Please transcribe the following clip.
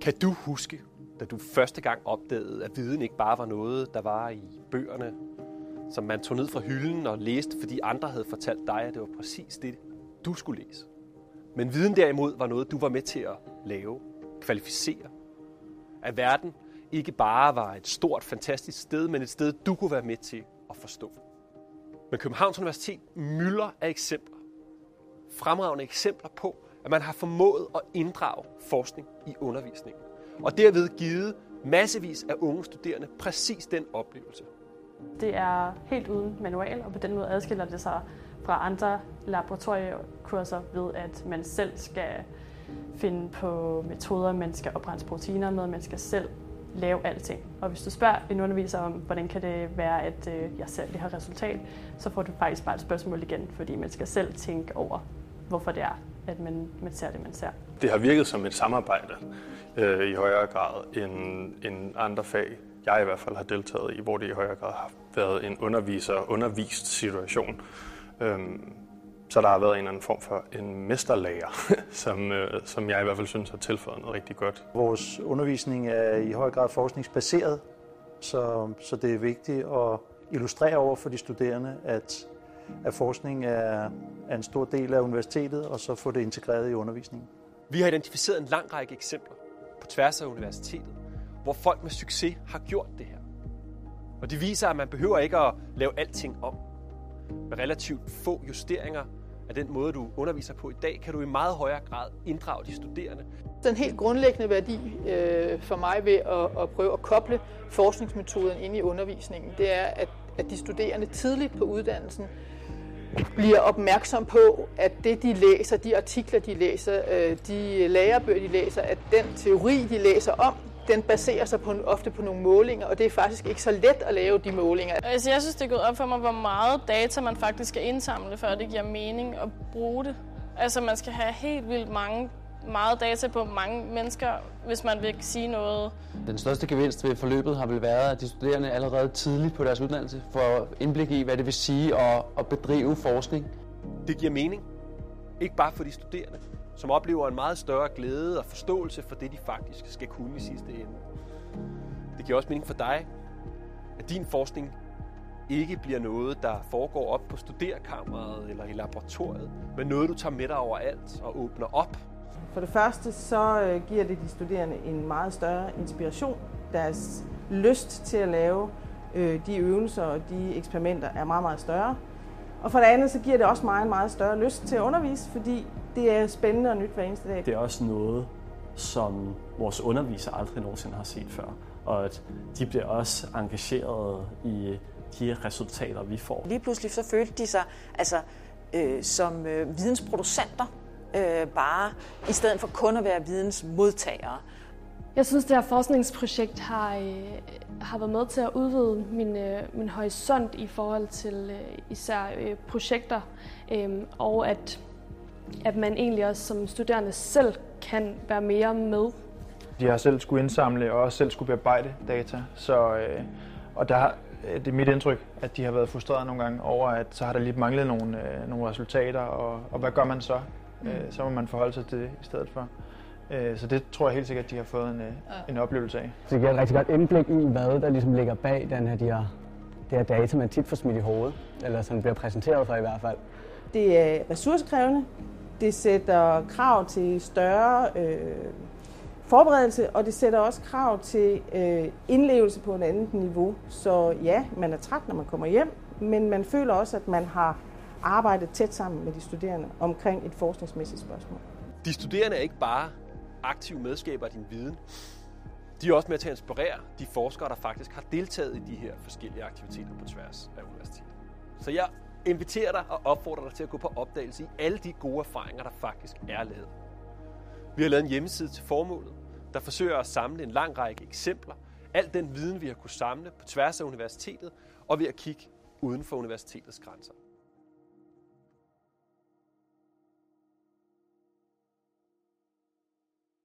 Kan du huske, da du første gang opdagede, at viden ikke bare var noget, der var i bøgerne, som man tog ned fra hylden og læste, fordi andre havde fortalt dig, at det var præcis det, du skulle læse. Men viden derimod var noget, du var med til at lave, kvalificere. At verden ikke bare var et stort, fantastisk sted, men et sted, du kunne være med til at forstå. Men Københavns Universitet mylder af eksempler. Fremragende eksempler på, at man har formået at inddrage forskning i undervisningen. Og derved givet massevis af unge studerende præcis den oplevelse. Det er helt uden manual, og på den måde adskiller det sig fra andre laboratoriekurser ved, at man selv skal finde på metoder, man skal oprense proteiner med, man skal selv lave alting. Og hvis du spørger en underviser om, hvordan kan det være, at øh, jeg selv har resultat, så får du faktisk bare et spørgsmål igen, fordi man skal selv tænke over, hvorfor det er, at man, man ser det, man ser. Det har virket som et samarbejde øh, i højere grad end, end andre fag, jeg i hvert fald har deltaget i, hvor det i højere grad har været en underviser-undervist situation. Øhm, så der har været en eller anden form for en mesterlager, som, øh, som jeg i hvert fald synes har tilføjet noget rigtig godt. Vores undervisning er i høj grad forskningsbaseret, så, så det er vigtigt at illustrere over for de studerende, at, at forskning er, er en stor del af universitetet, og så få det integreret i undervisningen. Vi har identificeret en lang række eksempler på tværs af universitetet, hvor folk med succes har gjort det her. Og det viser, at man behøver ikke at lave alting om. Med relativt få justeringer af den måde, du underviser på i dag, kan du i meget højere grad inddrage de studerende. Den helt grundlæggende værdi øh, for mig ved at, at prøve at koble forskningsmetoden ind i undervisningen, det er, at, at de studerende tidligt på uddannelsen bliver opmærksom på, at det de læser, de artikler de læser, øh, de lærebøger de læser, at den teori de læser om, den baserer sig på, ofte på nogle målinger, og det er faktisk ikke så let at lave de målinger. Altså, jeg synes, det er gået op for mig, hvor meget data man faktisk skal indsamle, før det giver mening at bruge det. Altså, man skal have helt vildt mange meget data på mange mennesker, hvis man vil sige noget. Den største gevinst ved forløbet har vel været, at de studerende allerede tidligt på deres uddannelse får indblik i, hvad det vil sige at, at bedrive forskning. Det giver mening. Ikke bare for de studerende, som oplever en meget større glæde og forståelse for det, de faktisk skal kunne i sidste ende. Det giver også mening for dig, at din forskning ikke bliver noget, der foregår op på studerkammeret eller i laboratoriet, men noget, du tager med dig overalt og åbner op. For det første så øh, giver det de studerende en meget større inspiration. Deres lyst til at lave øh, de øvelser og de eksperimenter er meget, meget større. Og for det andet så giver det også mig en meget større lyst til at undervise, fordi det er spændende og nyt hver eneste dag. Det er også noget, som vores undervisere aldrig nogensinde har set før. Og at de bliver også engageret i de resultater, vi får. Lige pludselig så følte de sig altså, øh, som øh, vidensproducenter, øh, bare i stedet for kun at være vidensmodtagere. Jeg synes, det her forskningsprojekt har, øh, har været med til at udvide min, øh, min horisont i forhold til øh, især øh, projekter, øh, og at at man egentlig også som studerende selv kan være mere med. De har selv skulle indsamle og også selv skulle bearbejde data, så, øh, og der, det er mit indtryk, at de har været frustreret nogle gange over, at så har der lige manglet nogle, øh, nogle resultater, og, og hvad gør man så? Mm. Øh, så må man forholde sig til det i stedet for. Øh, så det tror jeg helt sikkert, at de har fået en, øh, en oplevelse af. Så det giver et rigtig godt indblik i, hvad der ligesom ligger bag den her, de her, det her data, man tit får smidt i hovedet, eller som bliver præsenteret for i hvert fald. Det er ressourcekrævende, det sætter krav til større øh, forberedelse, og det sætter også krav til øh, indlevelse på et andet niveau. Så ja, man er træt, når man kommer hjem, men man føler også, at man har arbejde tæt sammen med de studerende omkring et forskningsmæssigt spørgsmål. De studerende er ikke bare aktive medskaber af din viden. De er også med til at inspirere de forskere, der faktisk har deltaget i de her forskellige aktiviteter på tværs af universitetet. Så jeg inviterer dig og opfordrer dig til at gå på opdagelse i alle de gode erfaringer, der faktisk er lavet. Vi har lavet en hjemmeside til formålet, der forsøger at samle en lang række eksempler, al den viden, vi har kunne samle på tværs af universitetet, og ved at kigge uden for universitetets grænser.